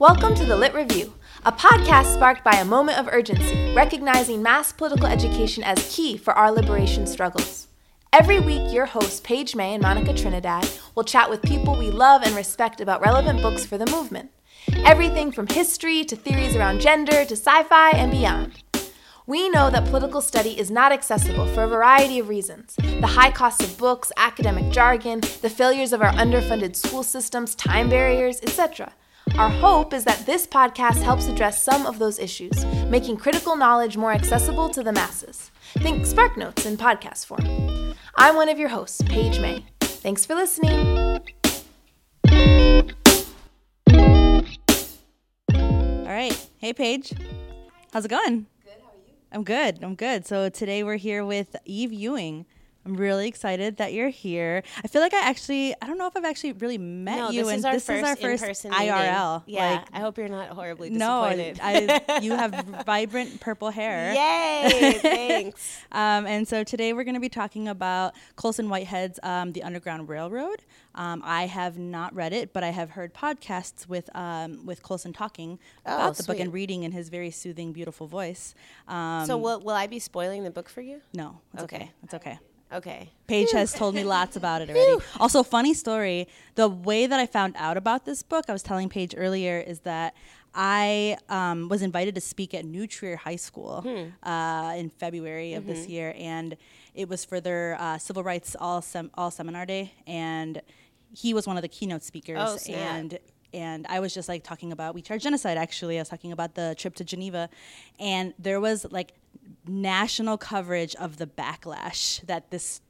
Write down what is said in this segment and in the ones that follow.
Welcome to the Lit Review, a podcast sparked by a moment of urgency, recognizing mass political education as key for our liberation struggles. Every week, your hosts, Page May and Monica Trinidad, will chat with people we love and respect about relevant books for the movement. Everything from history to theories around gender to sci fi and beyond. We know that political study is not accessible for a variety of reasons the high cost of books, academic jargon, the failures of our underfunded school systems, time barriers, etc. Our hope is that this podcast helps address some of those issues, making critical knowledge more accessible to the masses. Think SparkNotes in podcast form. I'm one of your hosts, Page May. Thanks for listening. All right. Hey, Page. How's it going? Good, how are you? I'm good. I'm good. So today we're here with Eve Ewing. I'm really excited that you're here. I feel like I actually, I don't know if I've actually really met No, you. this and is our this first, is our first IRL. Meeting. Yeah, Like, I hope you're not horribly no, disappointed. I, you have vibrant purple hair. Yay! Thanks. Um, and so today we're going to be talking about Colson Whitehead's um, The Underground Railroad. Um, I have not read it, but I have heard podcasts with um, with Colson talking Oh, about the book and reading in his very soothing, beautiful voice. Um, so will will I be spoiling the book for you? no, it's okay. Okay. It's okay. Okay. Page has told me lots about it already. Also, funny story. The way that I found out about this book, I was telling Page earlier, is that I um, was invited to speak at New Trier High School uh, in February of this year, and it was for their uh, Civil Rights All Sem- All Seminar Day, and he was one of the keynote speakers, Oh, and and I was just like talking about we charge genocide. Actually, I was talking about the trip to Geneva, and there was like national coverage of the backlash that this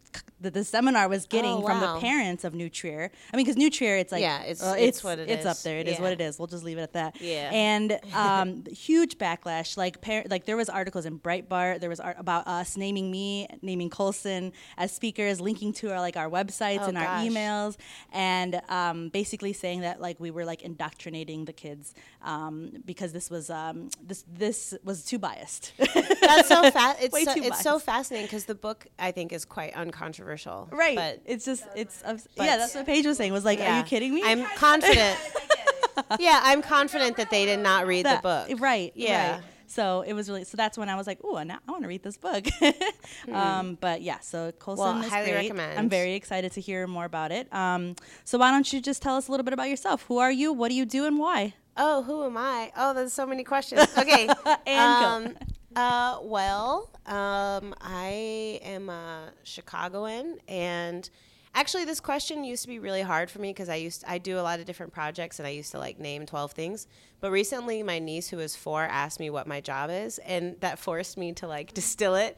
that the seminar was getting Oh, from the parents of New Trier. I mean, because New Trier, it's like Yeah, it's- uh, it's what it it's up there. It is Yeah. what it is. We'll just leave it at that. Yeah. And um, huge backlash. Like par- like there was articles in Breitbart. There was art about us naming me, naming Colson as speakers, linking to our like our websites Oh, and our emails, and um, basically saying that like we were like indoctrinating the kids um, because this was um, this this was too biased. That's so fast. It's so, it's so fascinating because the book I think is quite uncontroversial. right. But it's just it's yeah. That's what Page was saying. Was like, are you kidding me? I'm confident. yeah, I'm confident that they did not read that- the book. Right. Yeah. Right. So it was really so that's when I was like, oh, now I want to read this book. um, but yeah, so Colson. Well, is highly great. recommend. I'm very excited to hear more about it. Um, so why don't you just tell us a little bit about yourself? Who are you? What do you do, and why? Oh, who am I? Oh, there's so many questions. Okay. And um, uh, well, um, I am a Chicagoan, and actually, this question used to be really hard for me because I used I do a lot of different projects, and I used to like name twelve things. But recently, my niece, who is four, asked me what my job is, and that forced me to like distill it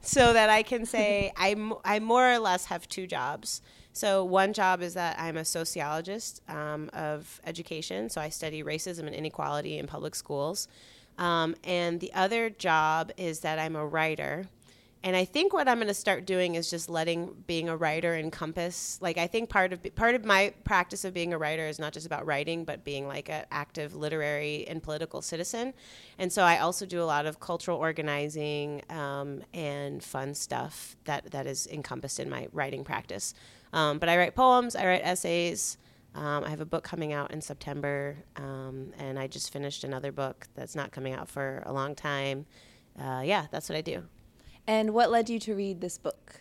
so that I can say I, m- I more or less have two jobs. So one job is that I'm a sociologist um, of education. So I study racism and inequality in public schools. Um, and the other job is that I'm a writer. And I think what I'm going to start doing is just letting being a writer encompass. Like I think part of part of my practice of being a writer is not just about writing, but being like an active literary and political citizen. And so I also do a lot of cultural organizing um, and fun stuff that that is encompassed in my writing practice. Um, but I write poems, I write essays. Um, I have a book coming out in September, um, and I just finished another book that's not coming out for a long time. Uh, yeah, that's what I do. And what led you to read this book?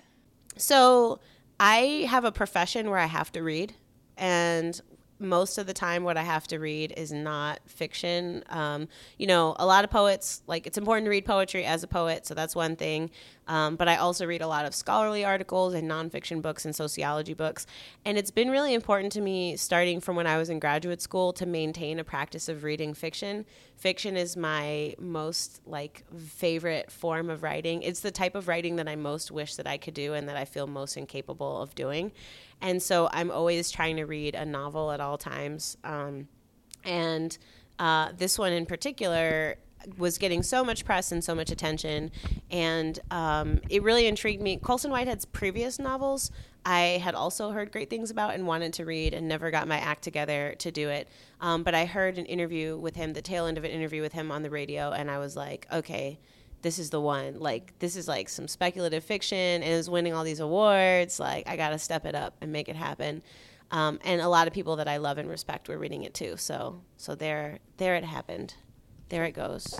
So I have a profession where I have to read, and most of the time, what I have to read is not fiction. Um, you know, a lot of poets like it's important to read poetry as a poet, so that's one thing. Um, but I also read a lot of scholarly articles and nonfiction books and sociology books, and it's been really important to me, starting from when I was in graduate school, to maintain a practice of reading fiction. Fiction is my most like favorite form of writing. It's the type of writing that I most wish that I could do and that I feel most incapable of doing. And so I'm always trying to read a novel at all times. Um, and uh, this one in particular was getting so much press and so much attention, and um, it really intrigued me. Colson Whitehead's previous novels, I had also heard great things about and wanted to read, and never got my act together to do it. Um, but I heard an interview with him, the tail end of an interview with him on the radio, and I was like, okay. This is the one. Like, this is like some speculative fiction and is winning all these awards. Like, I got to step it up and make it happen. Um, and a lot of people that I love and respect were reading it too. So so there there it happened. There it goes.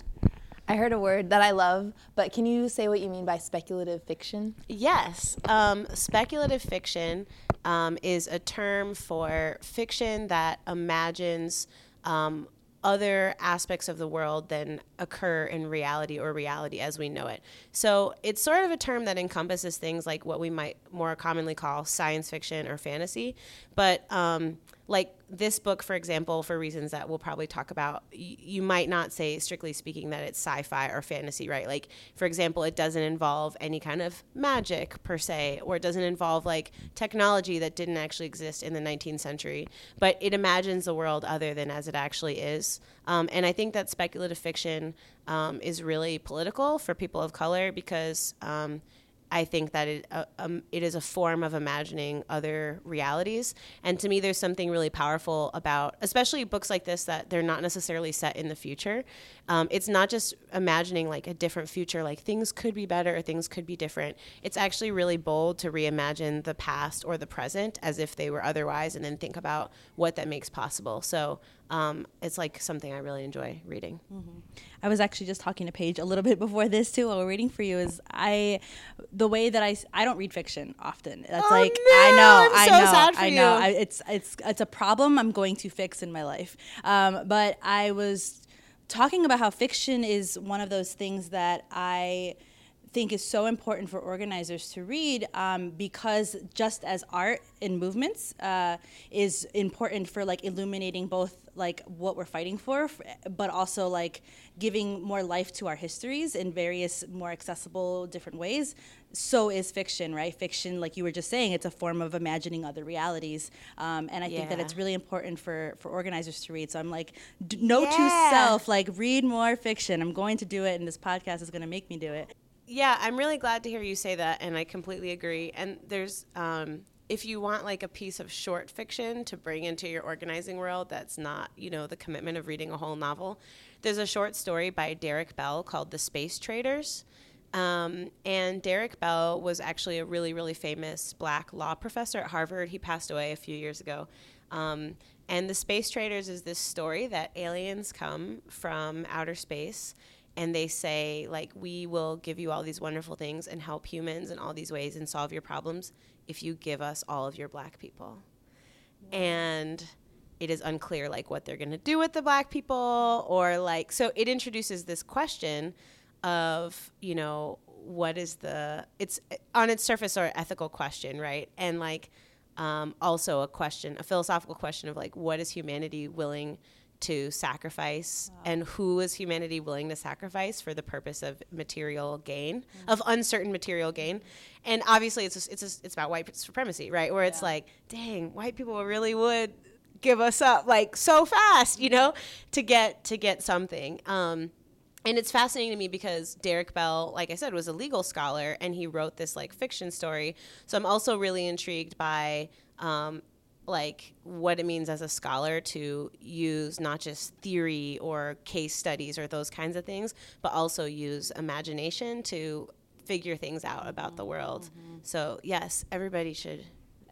I heard a word that I love, but can you say what you mean by speculative fiction? Yes. Um, speculative fiction um, is a term for fiction that imagines um, other aspects of the world than occur in reality or reality as we know it. So it's sort of a term that encompasses things like what we might more commonly call science fiction or fantasy. But um, like this book, for example, for reasons that we'll probably talk about, y- you might not say, strictly speaking, that it's sci fi or fantasy, right? Like, for example, it doesn't involve any kind of magic per se, or it doesn't involve like technology that didn't actually exist in the 19th century, but it imagines the world other than as it actually is. Um, and I think that speculative fiction um, is really political for people of color because. Um, I think that it uh, um, it is a form of imagining other realities, and to me, there's something really powerful about, especially books like this that they're not necessarily set in the future. Um, it's not just imagining like a different future, like things could be better or things could be different. It's actually really bold to reimagine the past or the present as if they were otherwise, and then think about what that makes possible. So um, it's like something I really enjoy reading. Mm-hmm. I was actually just talking to Page a little bit before this too. While we're reading for you, is I the way that I I don't read fiction often. That's Oh, like no, I know, I'm I so know, sad for I know. you. I, it's it's it's a problem I'm going to fix in my life. Um, but I was talking about how fiction is one of those things that I think is so important for organizers to read um, because just as art and movements uh, is important for like illuminating both like what we're fighting for f- but also like giving more life to our histories in various more accessible different ways. So is fiction right? Fiction like you were just saying it's a form of imagining other realities. Um, and i think that it's really important for for organizers to read. So i'm like d- note Yeah. to self like read more fiction. I'm going to do it and this podcast is going to make me do it Yeah, I'm really glad to hear you say that, and I completely agree. And there's, um, if you want like a piece of short fiction to bring into your organizing world that's not, you know, the commitment of reading a whole novel, there's a short story by Derek Bell called The Space Traders. Um, and Derek Bell was actually a really, really famous black law professor at Harvard. He passed away a few years ago. Um, and The Space Traders is this story that aliens come from outer space and they say like we will give you all these wonderful things and help humans in all these ways and solve your problems if you give us all of your black people. And it is unclear like what they're going to do with the black people or like so it introduces this question of you know what is the it's on its surface or ethical question right? And like um, also a question a philosophical question of like what is humanity willing to sacrifice and who is humanity willing to sacrifice for the purpose of material gain of uncertain material gain? And obviously it's a, it's a, it's about white supremacy right? Where it's like dang white people really would give us up like so fast you know to get to get something. Um and it's fascinating to me because Derek Bell, like I said, was a legal scholar and he wrote this like fiction story. So I'm also really intrigued by um, like what it means as a scholar to use not just theory or case studies or those kinds of things, but also use imagination to figure things out about the world. Mm-hmm. So yes, everybody should.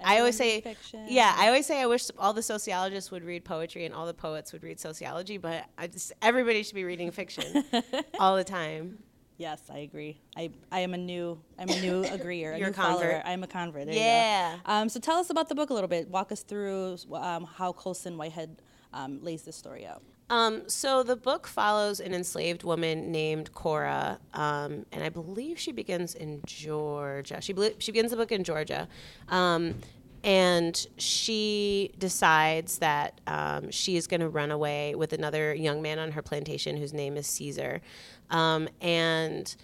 I always say, fiction. yeah, I always say I wish all the sociologists would read poetry and all the poets would read sociology, but I just everybody should be reading fiction all the time. Yes, I agree. I, I am a new I'm a new agreeer, a You're new a convert. follower. I'm a convert. There. Yeah. Um, so tell us about the book a little bit. Walk us through um, how Colson Whitehead um, lays this story out. Um, so the book follows an enslaved woman named Cora, um, and I believe she begins in Georgia. She bel she begins the book in Georgia, um, and she decides that um, she is going to run away with another young man on her plantation whose name is Caesar, um, and.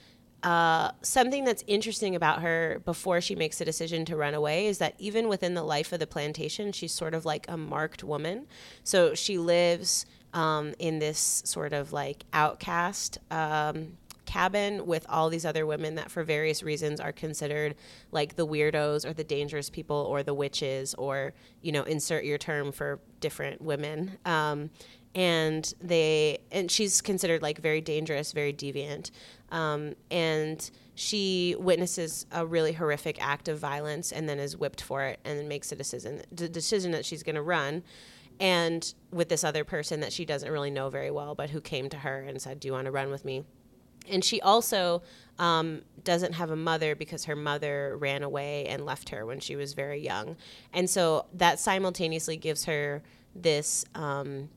Uh, something that's interesting about her before she makes the decision to run away is that even within the life of the plantation, she's sort of like a marked woman. So she lives um, in this sort of like outcast um, cabin with all these other women that, for various reasons, are considered like the weirdos or the dangerous people or the witches or, you know, insert your term for different women. Um, and they and she's considered like very dangerous, very deviant, um, and she witnesses a really horrific act of violence and then is whipped for it and then makes a decision the decision that she's going to run. And with this other person that she doesn't really know very well but who came to her and said do you want to run with me? And she also um, doesn't have a mother because her mother ran away and left her when she was very young. And so that simultaneously gives her this um,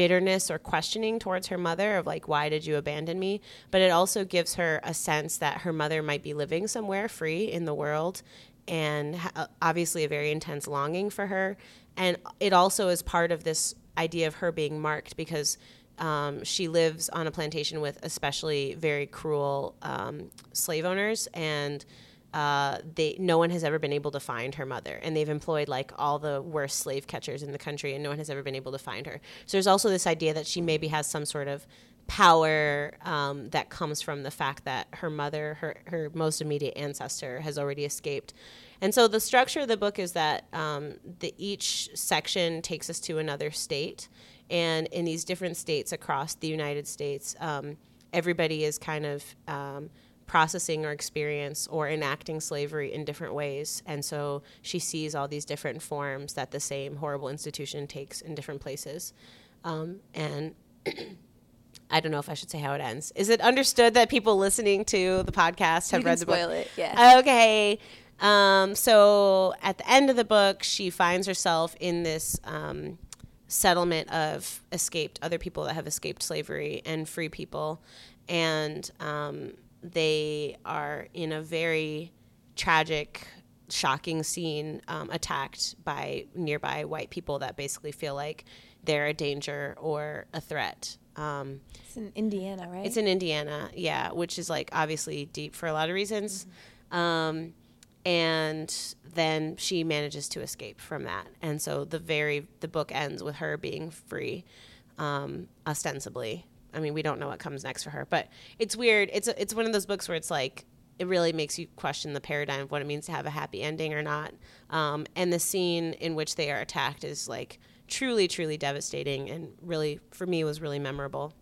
bitterness or questioning towards her mother of like why did you abandon me? But it also gives her a sense that her mother might be living somewhere free in the world and ha- obviously a very intense longing for her. And it also is part of this idea of her being marked because um, she lives on a plantation with especially very cruel um, slave owners and uh, they no one has ever been able to find her mother, and they've employed like all the worst slave catchers in the country, and no one has ever been able to find her. So there's also this idea that she maybe has some sort of power um, that comes from the fact that her mother, her her most immediate ancestor, has already escaped. And so the structure of the book is that um, the each section takes us to another state, and in these different states across the United States, um, everybody is kind of um, processing or experience or enacting slavery in different ways. And so she sees all these different forms that the same horrible institution takes in different places. Um, and I don't know if I should say how it ends. Is it understood that people listening to the podcast have read the book? spoil it, yeah. Okay. Um, so at the end of the book, she finds herself in this um, settlement of escaped other people that have escaped slavery and free people, and um, they are in a very tragic, shocking scene um, attacked by nearby white people that basically feel like they're a danger or a threat. Um, It's in Indiana, right? it's in Indiana, yeah, which is like obviously deep for a lot of reasons. Um, and then she manages to escape from that. And so the very the book ends with her being free, um, ostensibly. I mean, we don't know what comes next for her, but it's weird. It's it's one of those books where it's like it really makes you question the paradigm of what it means to have a happy ending or not. Um, and the scene in which they are attacked is like truly, truly devastating, and really for me was really memorable.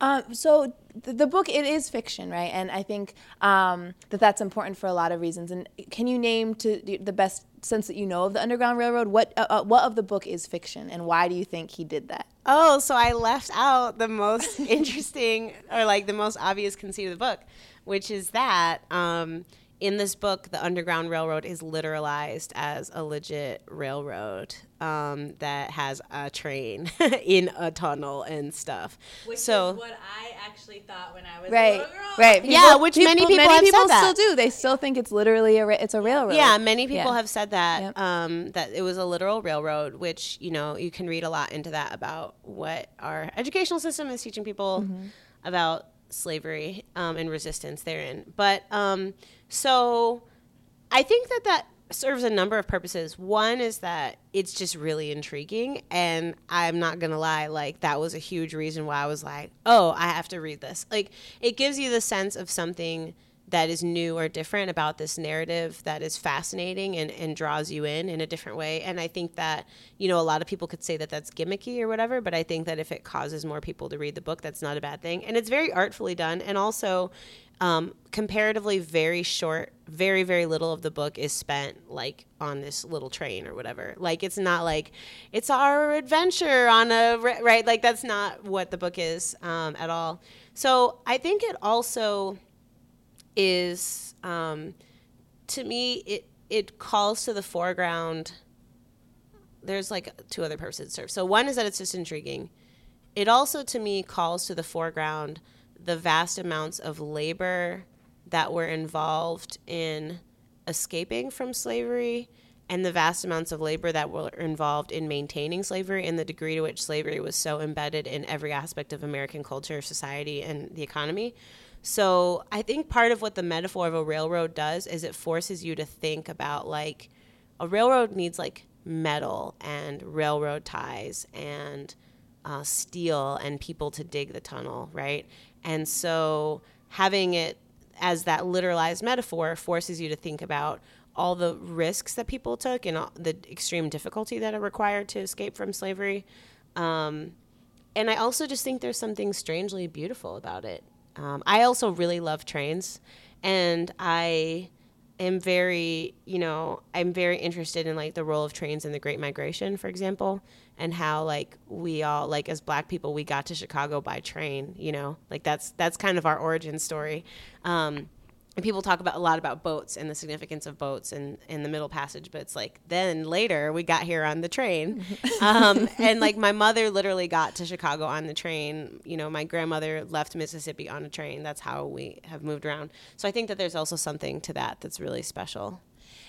Um, so the, the book it is fiction, right? And I think um, that that's important for a lot of reasons. And can you name to the best sense that you know of the Underground Railroad what uh, uh, what of the book is fiction, and why do you think he did that? Oh, so I left out the most interesting or like the most obvious conceit of the book, which is that um, in this book, the Underground Railroad is literalized as a legit railroad um, that has a train in a tunnel and stuff. so what I actually thought when I was Right, right. Yeah, which many people many have people said that. still do. They still think it's literally a ra- it's a railroad. Yeah, many people Yeah. have said that Yep. um, that it was a literal railroad, which you know you can read a lot into that about what our educational system is teaching people Mm-hmm. about slavery um, and resistance therein. But um, so I think that that serves a number of purposes. One is that it's just really intriguing, and I'm not gonna lie, like that was a huge reason why I was like, oh, I have to read this. Like it gives you the sense of something that is new or different about this narrative that is fascinating and, and draws you in in a different way. And I think that, you know, a lot of people could say that that's gimmicky or whatever, but I think that if it causes more people to read the book, that's not a bad thing. And it's very artfully done. And also, um, comparatively very short, very, very little of the book is spent like on this little train or whatever. Like, it's not like it's our adventure on a, right? Like, that's not what the book is um, at all. So I think it also is um, to me it it calls to the foreground. There's like two other purposes it serves so one is that it's just intriguing. It also to me calls to the foreground the vast amounts of labor that were involved in escaping from slavery and the vast amounts of labor that were involved in maintaining slavery and the degree to which slavery was so embedded in every aspect of American culture, society, and the economy. So I think part of what the metaphor of a railroad does is it forces you to think about like a railroad needs like metal and railroad ties and uh, steel and people to dig the tunnel, right? And so having it as that literalized metaphor forces you to think about all the risks that people took and the extreme difficulty that are required to escape from slavery. Um, and I also just think there's something strangely beautiful about it. Um, I also really love trains, and I am very, you know, I'm very interested in like the role of trains in the Great Migration, for example, and how like we all like as Black people we got to Chicago by train. You know, like that's that's kind of our origin story. Um, and people talk about a lot about boats and the significance of boats and in the middle passage but it's like then later we got here on the train. Um, and like my mother literally got to chicago on the train. You know my grandmother left mississippi on a train. That's how we have moved around. So i think that there's also something to that that's really special.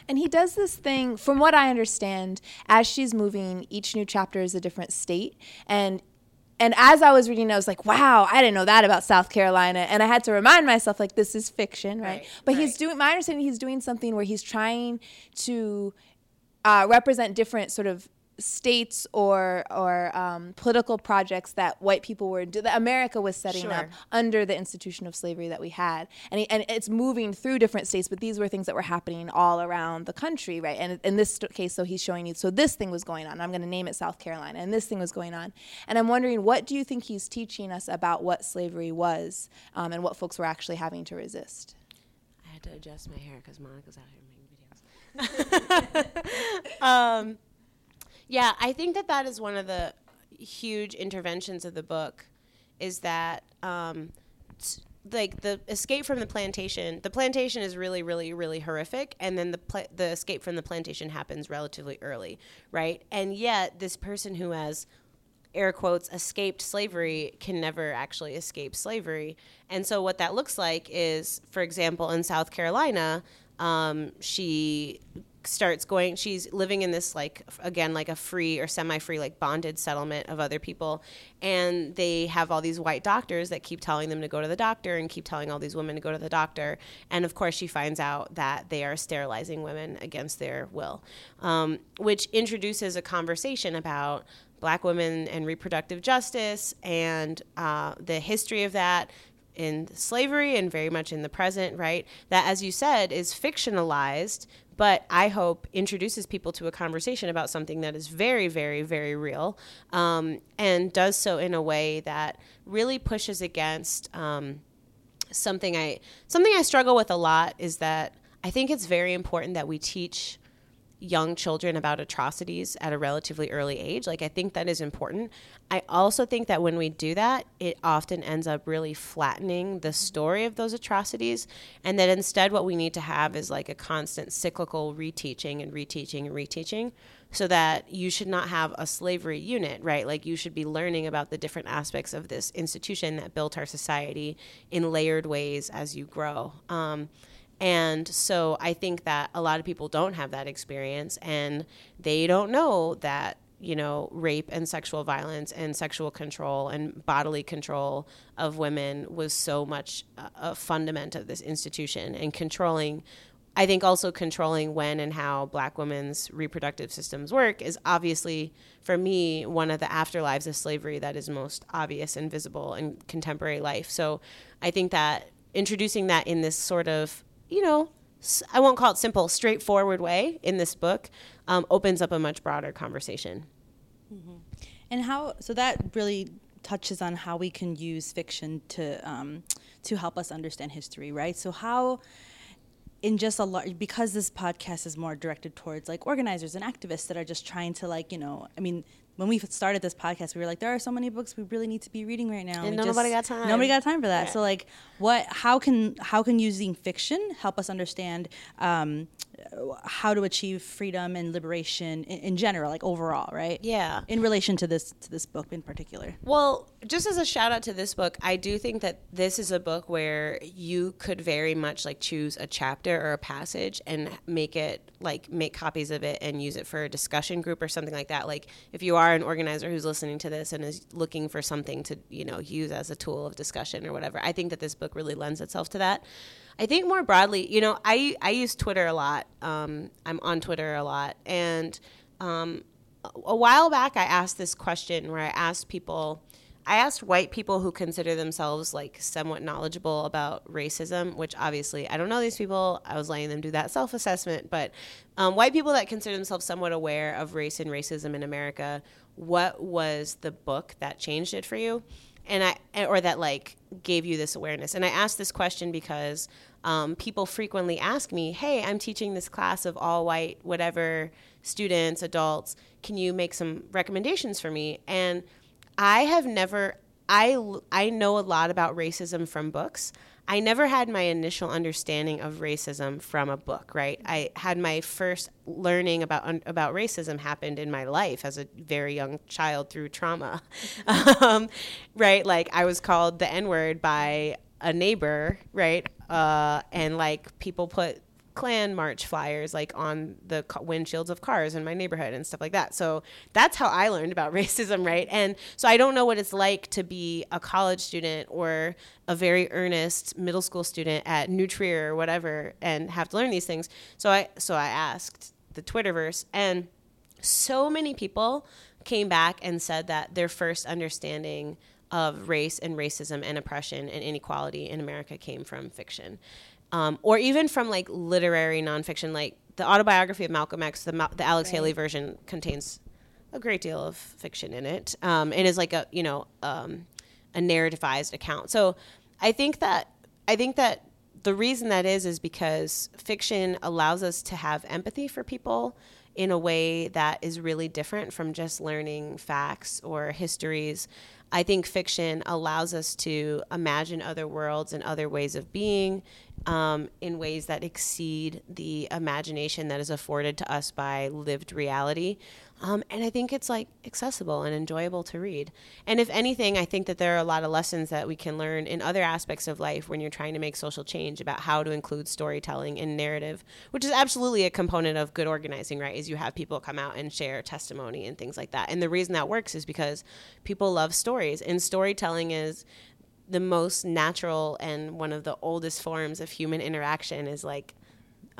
And he does this thing, from what I understand, as she's moving, each new chapter is a different state. And and as I was reading, I was like, wow, I didn't know that about South Carolina. And I had to remind myself, like, this is fiction, right? Right, but right. he's doing, my understanding, he's doing something where he's trying to uh, represent different sort of states or or um, political projects that white people were that America was setting Sure. up under the institution of slavery that we had, and and it's moving through different states. But these were things that were happening all around the country, right? And in this case, so he's showing you. So this thing was going on. I'm going to name it South Carolina, and this thing was going on. And I'm wondering, what do you think he's teaching us about what slavery was, um, and what folks were actually having to resist? I had to adjust my hair because Monica's out here making videos. um, yeah, I think that that is one of the huge interventions of the book, is that um, like the escape from the plantation. The plantation is really, really, really horrific, and then the the escape from the plantation happens relatively early, right? And yet, this person who has air quotes escaped slavery can never actually escape slavery and so what that looks like is for example in south carolina um, she starts going she's living in this like again like a free or semi-free like bonded settlement of other people and they have all these white doctors that keep telling them to go to the doctor and keep telling all these women to go to the doctor and of course she finds out that they are sterilizing women against their will um, which introduces a conversation about black women and reproductive justice and uh, the history of that in slavery and very much in the present, right? That, as you said, is fictionalized, but I hope introduces people to a conversation about something that is very, very, very real um, and does so in a way that really pushes against. Um, something I something I struggle with a lot is that I think it's very important that we teach young children about atrocities at a relatively early age. Like I think that is important. I also think that when we do that, it often ends up really flattening the story of those atrocities and that instead what we need to have is like a constant cyclical reteaching and reteaching and reteaching so that you should not have a slavery unit, right? Like you should be learning about the different aspects of this institution that built our society in layered ways as you grow. Um, and so I think that a lot of people don't have that experience and they don't know that, you know, rape and sexual violence and sexual control and bodily control of women was so much a, a fundament of this institution and controlling I think also controlling when and how black women's reproductive systems work is obviously, for me, one of the afterlives of slavery that is most obvious and visible in contemporary life. So I think that introducing that in this sort of, you know, I won't call it simple, straightforward way in this book um, opens up a much broader conversation. And how? So that really touches on how we can use fiction to um, to help us understand history, right? So how, in just a lot, because this podcast is more directed towards like organizers and activists that are just trying to like you know, I mean. When we started this podcast, we were like, "There are so many books we really need to be reading right now." And nobody just- got time. Nobody got time for that. Yeah. So, like, what? How can how can using fiction help us understand um, how to achieve freedom and liberation in, in general, like overall, right? Yeah. In relation to this to this book in particular. Well, just as a shout out to this book, I do think that this is a book where you could very much like choose a chapter or a passage and make it like make copies of it and use it for a discussion group or something like that. Like if you are an organizer who's listening to this and is looking for something to, you know, use as a tool of discussion or whatever, I think that this book really lends itself to that. I think more broadly, you know, I I use Twitter a lot. Um, I'm on Twitter a lot, and um, a- while back, I asked this question where I asked people, I asked white people who consider themselves like somewhat knowledgeable about racism, which obviously I don't know these people. I was letting them do that self assessment, but um, white people that consider themselves somewhat aware of race and racism in America, what was the book that changed it for you? And I, or that like gave you this awareness. And I asked this question because um, people frequently ask me, Hey, I'm teaching this class of all white, whatever students, adults. Can you make some recommendations for me? And I have never, I, I know a lot about racism from books. I never had my initial understanding of racism from a book, right? I had my first learning about about racism happened in my life as a very young child through trauma, um, right? Like I was called the N word by a neighbor, right? Uh, and like people put Klan march flyers like on the windshields of cars in my neighborhood and stuff like that. So that's how I learned about racism, right? And so I don't know what it's like to be a college student or a very earnest middle school student at New Trier or whatever and have to learn these things. So I so I asked the Twitterverse and so many people came back and said that their first understanding of race and racism and oppression and inequality in America came from fiction um, or even from like literary nonfiction, like the autobiography of Malcolm X, the, the Alex right. Haley version contains a great deal of fiction in it, um, and is like a you know um, a narrativized account. So I think that I think that the reason that is is because fiction allows us to have empathy for people in a way that is really different from just learning facts or histories. I think fiction allows us to imagine other worlds and other ways of being um, in ways that exceed the imagination that is afforded to us by lived reality. Um, and I think it's like accessible and enjoyable to read. And if anything, I think that there are a lot of lessons that we can learn in other aspects of life when you're trying to make social change about how to include storytelling and narrative, which is absolutely a component of good organizing, right? Is you have people come out and share testimony and things like that. And the reason that works is because people love stories, and storytelling is the most natural and one of the oldest forms of human interaction is like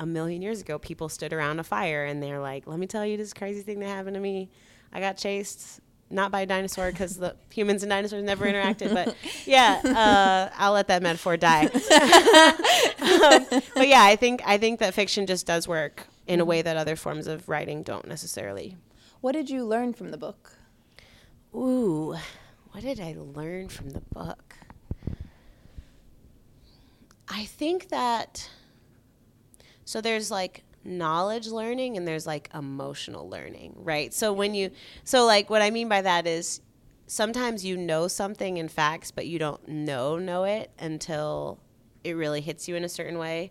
a million years ago people stood around a fire and they're like let me tell you this crazy thing that happened to me. I got chased not by a dinosaur because the humans and dinosaurs never interacted but yeah uh, i'll let that metaphor die. Um, but yeah i think i think that fiction just does work in a way that other forms of writing don't necessarily. What did you learn from the book? Ooh what did i learn from the book? I think that so there's like knowledge learning and there's like emotional learning, right? So when you so like what I mean by that is sometimes you know something in facts but you don't know know it until it really hits you in a certain way.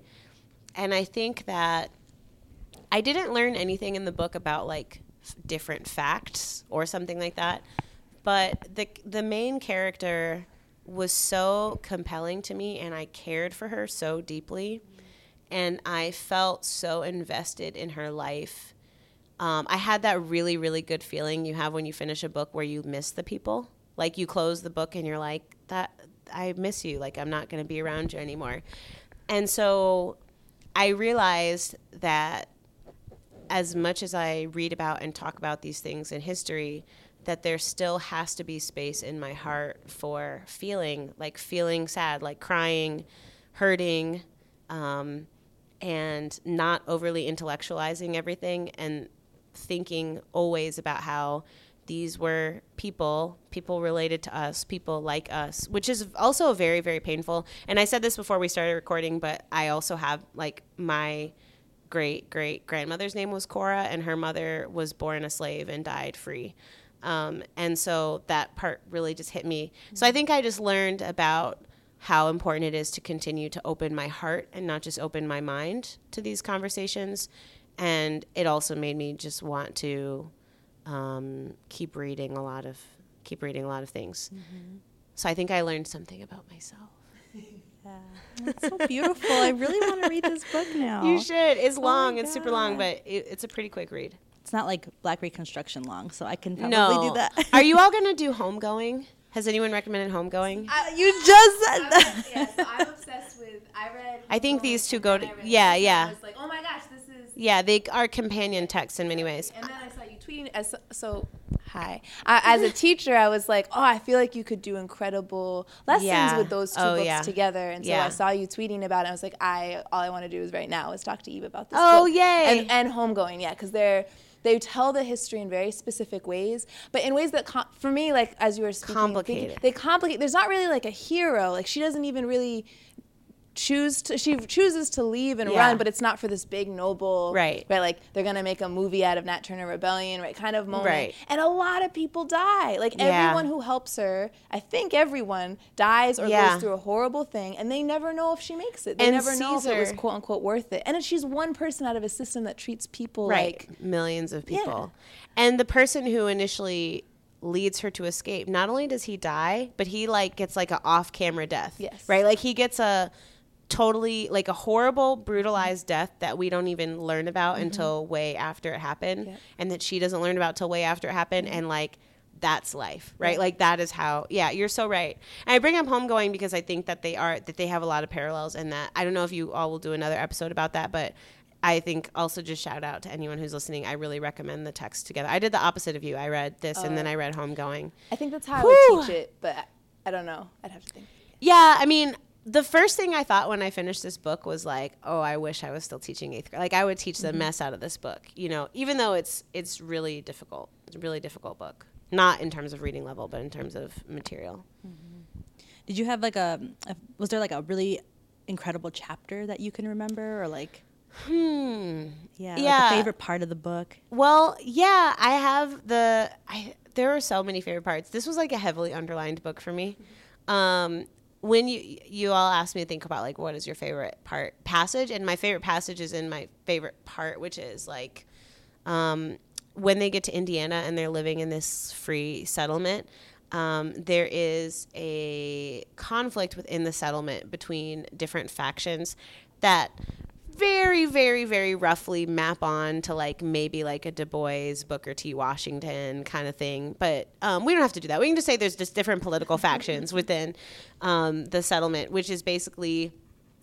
And I think that I didn't learn anything in the book about like f- different facts or something like that. But the the main character was so compelling to me and I cared for her so deeply and I felt so invested in her life. Um, I had that really, really good feeling you have when you finish a book where you miss the people. Like you close the book and you're like, that I miss you. Like I'm not going to be around you anymore. And so I realized that as much as I read about and talk about these things in history, that there still has to be space in my heart for feeling, like feeling sad, like crying, hurting, um, and not overly intellectualizing everything and thinking always about how these were people, people related to us, people like us, which is also very, very painful. And I said this before we started recording, but I also have like my great great grandmother's name was Cora, and her mother was born a slave and died free. Um, and so that part really just hit me. So I think I just learned about how important it is to continue to open my heart and not just open my mind to these conversations. And it also made me just want to um, keep reading a lot of keep reading a lot of things. Mm-hmm. So I think I learned something about myself. Yeah, it's so beautiful. I really want to read this book now. You should. It's oh long. It's super long, but it, it's a pretty quick read. It's not like Black Reconstruction long, so I can probably no. do that. Are you all gonna do homegoing? Has anyone recommended homegoing? Uh, you just said that. yeah, so I'm obsessed with. I read. I think these two go to. Yeah, yeah. I was like, oh my gosh, this is. Yeah, they are companion texts in many ways. And then I saw you tweeting. As so, Hi. I, as a teacher, I was like, oh, I feel like you could do incredible lessons Yeah. with those two Oh, books yeah. together. And so Yeah. I saw you tweeting about it. I was like, I all I want to do is right now is talk to Eve about this. Oh, book. yay. And, and homegoing, yeah, because they're they tell the history in very specific ways, but in ways that, com- for me, like as you were speaking, thinking- Complicated. they complicate. There's not really like a hero. Like she doesn't even really choose to she chooses to leave and Yeah. run but it's not for this big noble Right. right like they're gonna make a movie out of nat turner rebellion right kind of moment Right. and a lot of people die like Yeah. everyone who helps her i think everyone dies or Yeah. goes through a horrible thing and they never know if she makes it they And never know if it was quote unquote worth it and she's one person out of a system that treats people right like millions of people and the person who initially leads her to escape not only does he die but he like gets like an off-camera death Yes. right like he gets a totally like a horrible brutalized death that we don't even learn about until way after it happened Mm-hmm. And that she doesn't learn about till way after it happened and like that's life right like that is how yeah you're so right and i bring up homegoing because i think that they are that they have a lot of parallels and that i don't know if you all will do another episode about that but I think also just shout out to anyone who's listening. I really recommend the text together. I did the opposite of you. I read this and then I read Homegoing. i think that's how i would teach it but i don't know i'd have to think Yeah, I mean, the first thing I thought when I finished this book was like, oh, I wish I was still teaching eighth grade. Like I would teach the mess out of this book, you know, even though it's it's really difficult. It's a really difficult book. Not in terms of reading level, but in terms of material. Did you have like a, a was there like a really incredible chapter that you can remember or like Hmm. yeah, like Yeah. a favorite part of the book? Well, yeah, I have the. I there are so many favorite parts. This was like a heavily underlined book for me. Um, when you you all asked me to think about like what is your favorite part passage, and my favorite passage is in my favorite part, which is like um, when they get to Indiana and they're living in this free settlement. Um, there is a conflict within the settlement between different factions that very, very, very roughly map on to like maybe like a Du Bois, Booker T. Washington kind of thing. But um, we don't have to do that. We can just say there's just different political factions within um, the settlement, which is basically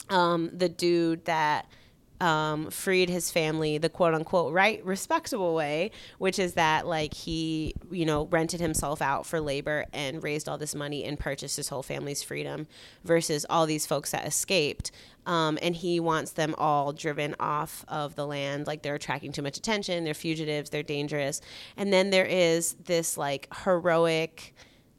um, the dude that um, freed his family the quote unquote right respectable way, which is that like he, you know, rented himself out for labor and raised all this money and purchased his whole family's freedom versus all these folks that escaped. Um, and he wants them all driven off of the land. Like they're attracting too much attention, they're fugitives, they're dangerous. And then there is this like heroic,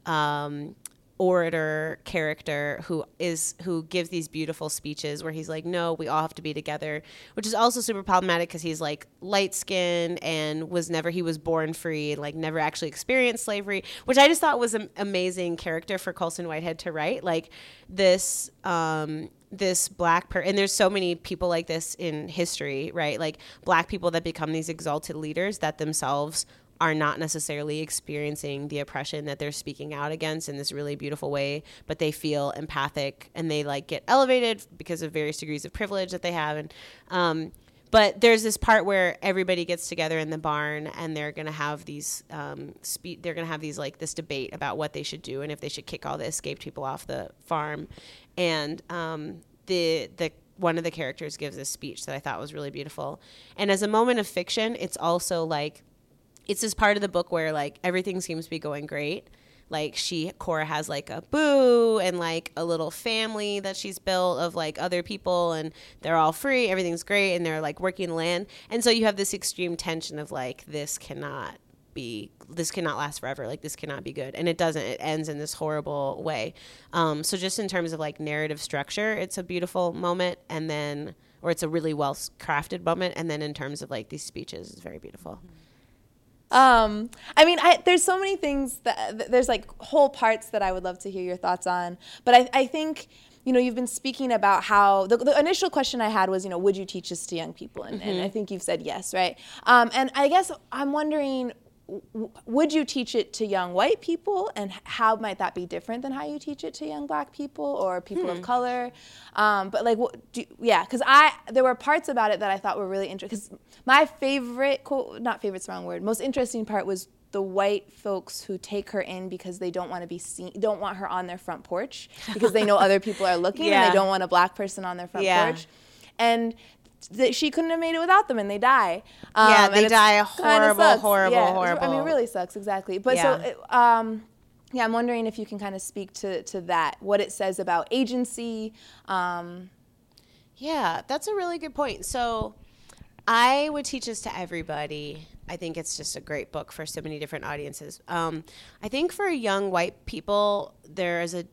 um, orator character who is who gives these beautiful speeches where he's like no we all have to be together which is also super problematic because he's like light skinned and was never he was born free like never actually experienced slavery which i just thought was an amazing character for colson whitehead to write. Like this um this black per and there's so many people like this in history right? Like black people that become these exalted leaders that themselves are not necessarily experiencing the oppression that they're speaking out against in this really beautiful way, but they feel empathic and they like get elevated because of various degrees of privilege that they have. And um, but there's this part where everybody gets together in the barn and they're gonna have these um, spe- they're gonna have these like this debate about what they should do and if they should kick all the escaped people off the farm. And um, the the one of the characters gives a speech that I thought was really beautiful. And as a moment of fiction, it's also like it's this part of the book where like everything seems to be going great. Like she Cora has like a boo and like a little family that she's built of like other people and they're all free, everything's great and they're like working land. And so you have this extreme tension of like this cannot be this cannot last forever like this cannot be good and it doesn't it ends in this horrible way um, so just in terms of like narrative structure it's a beautiful moment and then or it's a really well crafted moment and then in terms of like these speeches it's very beautiful Um, I mean, I, there's so many things that there's like whole parts that I would love to hear your thoughts on. But I, I think, you know, you've been speaking about how the, the initial question I had was, you know, would you teach this to young people? And, and I think you've said yes, right? Um, and I guess I'm wondering, would you teach it to young white people? And how might that be different than how you teach it to young black people or people of color? Um, but like what do, yeah because i there were parts about it that i thought were really interesting because my favorite quote not favorite's the wrong word most interesting part was the white folks who take her in because they don't want to be seen don't want her on their front porch because they know other people are looking and they don't want a black person on their front Yeah. porch. And that she couldn't have made it without them and they die. Um, Yeah, they die a horrible, sucks. horrible, Yeah, it's- I mean, it really sucks, exactly. But Yeah. so, it, um, yeah, I'm wondering if you can kind of speak to, to that, what it says about agency. Um, Yeah, that's a really good point. So I would teach this to everybody. I think it's just a great book for so many different audiences. Um, I think for young white people, there is a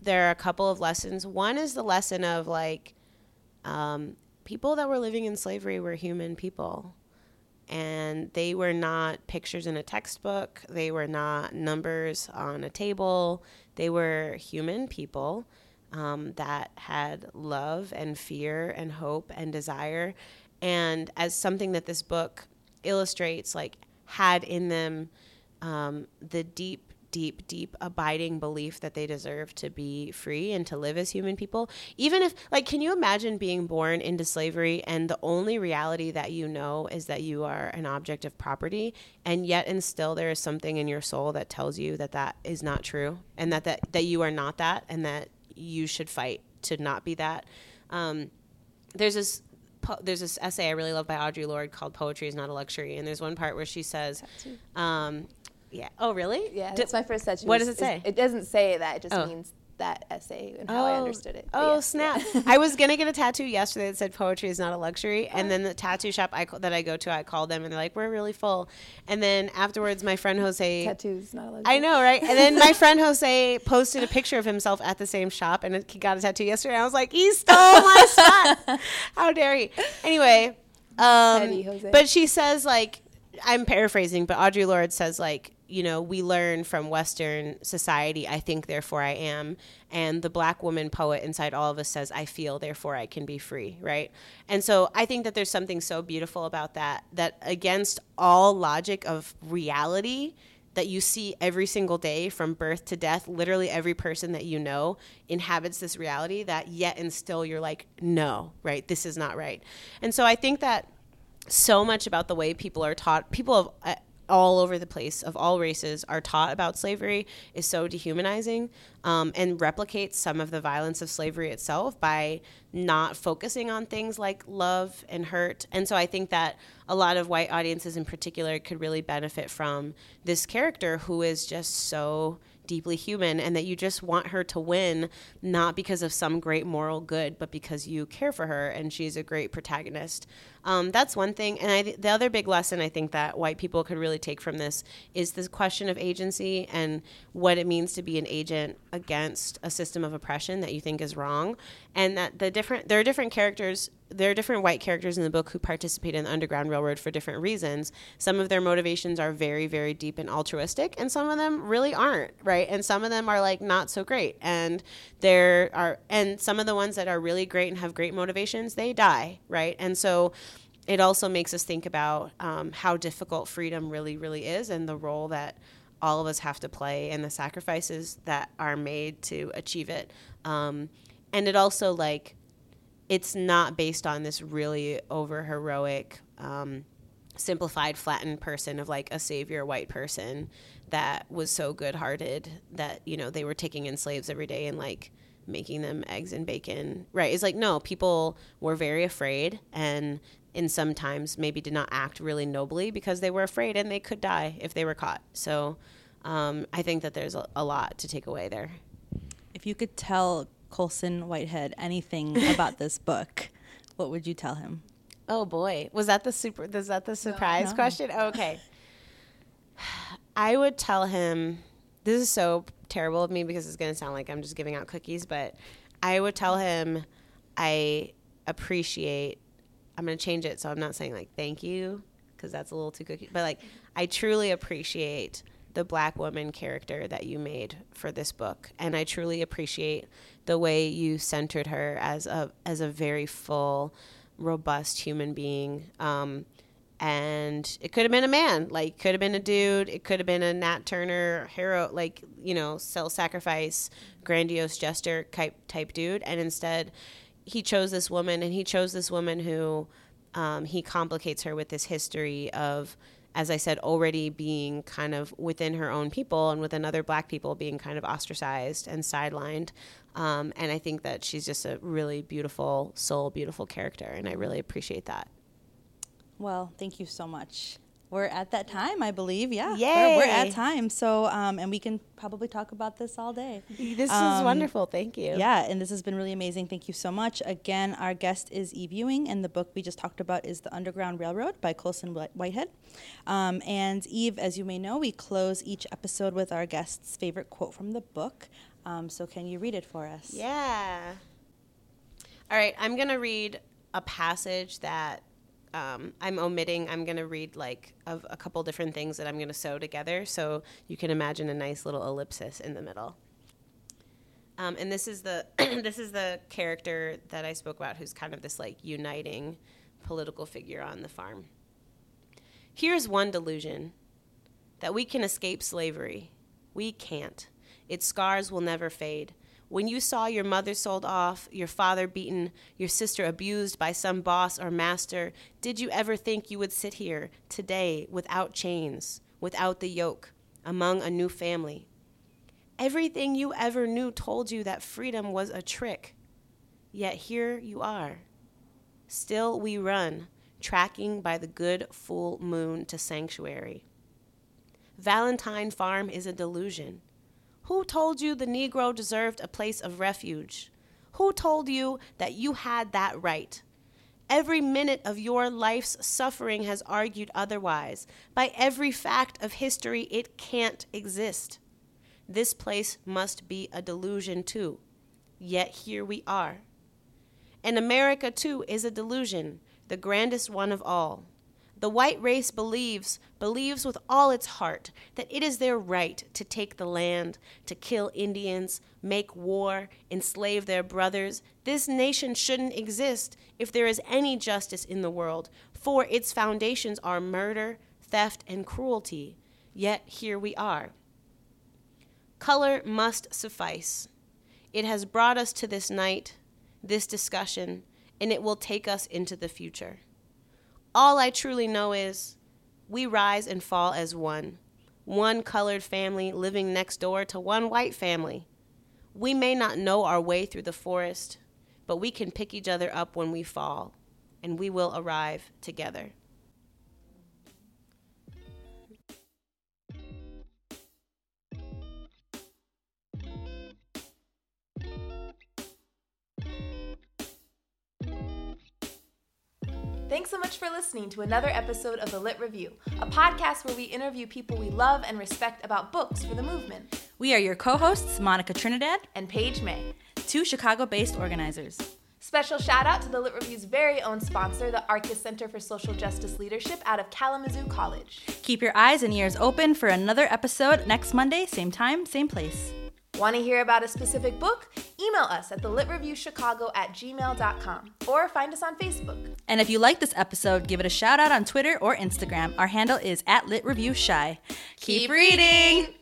there are a couple of lessons. One is the lesson of like um, people that were living in slavery were human people, and they were not pictures in a textbook. They were not numbers on a table. They were human people um, that had love and fear and hope and desire. And as something that this book illustrates, like had in them um, the deep, deep, deep abiding belief that they deserve to be free and to live as human people. Even if, like, can you imagine being born into slavery and the only reality that you know is that you are an object of property, and yet and still there is something in your soul that tells you that that is not true, and that that, that you are not that, and that you should fight to not be that. Um, there's this po- there's this essay I really love by Audre Lorde called "Poetry is Not a Luxury," and there's one part where she says, um, "Yeah, oh really? yeah, Did- that's my first tattoo. what does it say? It doesn't say that. It just Oh. means that essay and how I understood it. But Oh yeah. snap! I was gonna get a tattoo yesterday that said "Poetry is not a luxury," and then the tattoo shop I, that I go to, I called them and they're like, "We're really full." And then afterwards, my friend Jose, Tattoos, not allowed. I know, right? And then my friend Jose posted a picture of himself at the same shop, and he got a tattoo yesterday. I was like, "He stole my spot! How dare he?" Anyway, um, but she says like, I'm paraphrasing, but Audre Lorde says like, you know, we learn from Western society. I think, therefore I am. And the black woman poet inside all of us says, I feel, therefore I can be free, right? And so I think that there's something so beautiful about that, that against all logic of reality, that you see every single day from birth to death, literally every person that you know inhabits this reality that yet and still you're like, no, right? This is not right. And so I think that so much about the way people are taught, people of uh, all over the place of all races are taught about slavery is so dehumanizing um, and replicates some of the violence of slavery itself by not focusing on things like love and hurt. And so I think that a lot of white audiences in particular could really benefit from this character who is just so deeply human and that you just want her to win not because of some great moral good but because you care for her and she's a great protagonist. Um, that's one thing. And I, the other big lesson i think that white people could really take from this is this question of agency and what it means to be an agent against a system of oppression that you think is wrong. And that the different there are different characters there are different white characters in the book who participate in the Underground Railroad for different reasons. Some of their motivations are very, very deep and altruistic, and some of them really aren't, right? And some of them are like not so great. And there are, and some of the ones that are really great and have great motivations, they die, right? And so it also makes us think about um, how difficult freedom really, really is and the role that all of us have to play and the sacrifices that are made to achieve it. Um, and it also, like, it's not based on this really over heroic, um, simplified, flattened person of like a savior white person that was so good hearted that, you know, they were taking in slaves every day and like making them eggs and bacon. Right. It's like, no, people were very afraid and and sometimes maybe did not act really nobly because they were afraid and they could die if they were caught. So um, I think that there's a, a lot to take away there. If you could tell Colson Whitehead anything about this book, what would you tell him? Oh boy, was that the super? Was that the surprise No. question? Okay, I would tell him. This is so terrible of me because it's going to sound like I'm just giving out cookies, but I would tell him I appreciate. I'm going to change it so I'm not saying like thank you because that's a little too cookie, but like I truly appreciate the black woman character that you made for this book, and I truly appreciate the way you centered her as a as a very full robust human being. Um, and it could have been a man, like could have been a dude. It could have been a Nat Turner hero, like you know, self sacrifice, grandiose jester type type dude. And instead, he chose this woman, and he chose this woman who um, he complicates her with this history of as I said, already being kind of within her own people and within other black people being kind of ostracized and sidelined. Um, and I think that she's just a really beautiful soul, beautiful character. And I really appreciate that. Well, thank you so much. We're at that time, I believe. Yeah, Yay. We're, we're at time. So, um, and we can probably talk about this all day. This Um, is wonderful. Thank you. Yeah, and this has been really amazing. Thank you so much. Again, our guest is Eve Ewing, and the book we just talked about is The Underground Railroad by Colson Whitehead. Um, and Eve, as you may know, we close each episode with our guest's favorite quote from the book. Um, so, can you read it for us? Yeah. All right, I'm going to read a passage that um, I'm omitting. I'm going to read like of a couple different things that I'm going to sew together so you can imagine a nice little ellipsis in the middle. Um, and this is the this is the character that I spoke about who's kind of this like uniting political figure on the farm. Here's one delusion that we can escape slavery. We can't. Its scars will never fade. When you saw your mother sold off, your father beaten, your sister abused by some boss or master, did you ever think you would sit here today without chains, without the yoke, among a new family? Everything you ever knew told you that freedom was a trick. Yet here you are. Still we run, tracking by the good full moon to sanctuary. Valentine Farm is a delusion. Who told you the Negro deserved a place of refuge? Who told you that you had that right? Every minute of your life's suffering has argued otherwise. By every fact of history, it can't exist. This place must be a delusion too. Yet here we are. And America too is a delusion, the grandest one of all. The white race believes, believes with all its heart, that it is their right to take the land, to kill Indians, make war, enslave their brothers. This nation shouldn't exist if there is any justice in the world, for its foundations are murder, theft, and cruelty. Yet here we are. Color must suffice. It has brought us to this night, this discussion, and it will take us into the future. All I truly know is we rise and fall as one, one colored family living next door to one white family. We may not know our way through the forest, but we can pick each other up when we fall, and we will arrive together. Thanks so much for listening to another episode of The Lit Review, a podcast where we interview people we love and respect about books for the movement. We are your co hosts, Monica Trinidad, And Page May. two Chicago based organizers. Special shout out to the Lit Review's very own sponsor, the Arcus Center for Social Justice Leadership out of Kalamazoo College. Keep your eyes and ears open for another episode next Monday, same time, same place. Want to hear about a specific book? Email us at thelitreviewchicago at gmail.com or find us on Facebook. And if you like this episode, give it a shout out on Twitter or Instagram. Our handle is at Lit Review Shy. Keep reading!